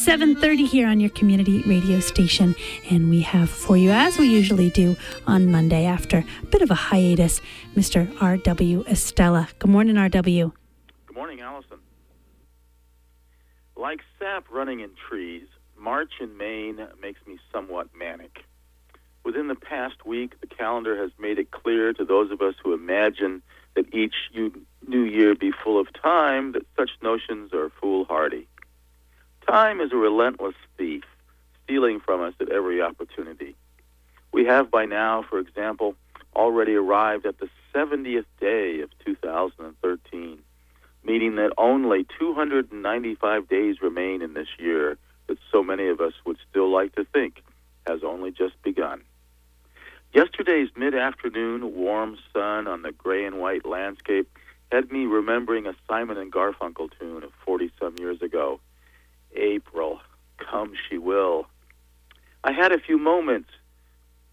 is 7:30 here on your community radio station and we have for you as we usually do on Monday after a bit of a hiatus Mr. RW Estela. Good morning RW. Good morning Allison. Like sap running in trees, March in Maine makes me somewhat manic. Within the past week, the calendar has made it clear to those of us who imagine that each new year be full of time that such notions are foolhardy. Time is a relentless thief, stealing from us at every opportunity. We have by now, for example, already arrived at the 70th day of 2013, meaning that only 295 days remain in this year that so many of us would still like to think has only just begun. Yesterday's mid afternoon warm sun on the gray and white landscape had me remembering a Simon and Garfunkel tune of 40 some years ago April, come she will. I had a few moments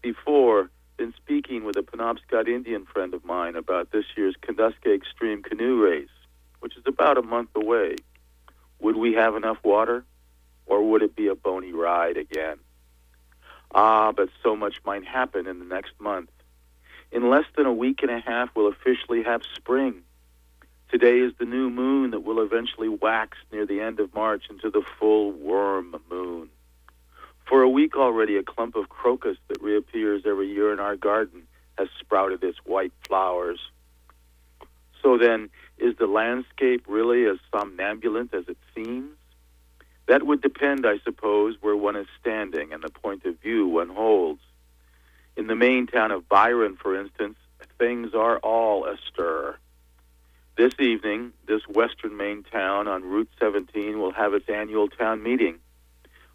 before been speaking with a Penobscot Indian friend of mine about this year's Kenduskeag Extreme Canoe Race, which is about a month away. Would we have enough water, or would it be a bony ride again? Ah, but so much might happen in the next month. In less than a week and a half, we'll officially have spring. Today is the new moon that will eventually wax near the end of March into the full worm moon. For a week already, a clump of crocus that reappears every year in our garden has sprouted its white flowers. So then, is the landscape really as somnambulant as it seems? That would depend, I suppose, where one is standing and the point of view one holds. In the Maine town of Byron, for instance, things are all astir. This evening, this western Maine town on Route 17 will have its annual town meeting.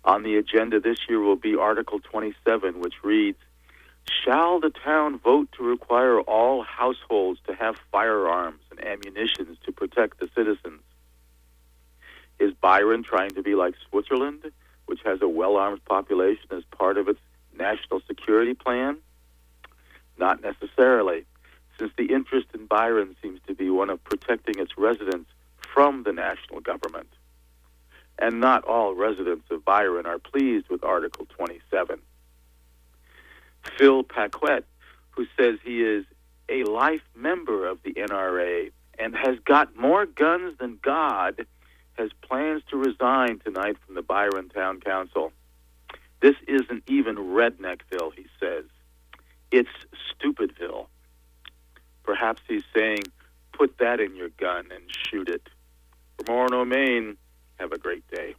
On the agenda this year will be Article 27, which reads Shall the town vote to require all households to have firearms and ammunition to protect the citizens? Is Byron trying to be like Switzerland, which has a well armed population as part of its national security plan? Not necessarily, since the interest in Byron seems to be one of protecting its residents from the national government. And not all residents of Byron are pleased with Article 27. Phil Paquette, who says he is a life member of the NRA and has got more guns than God, has plans to resign tonight from the Byron Town Council. This isn't even Redneckville, he says. It's Stupidville. Perhaps he's saying, put that in your gun and shoot it. From Orono, Maine, have a great day.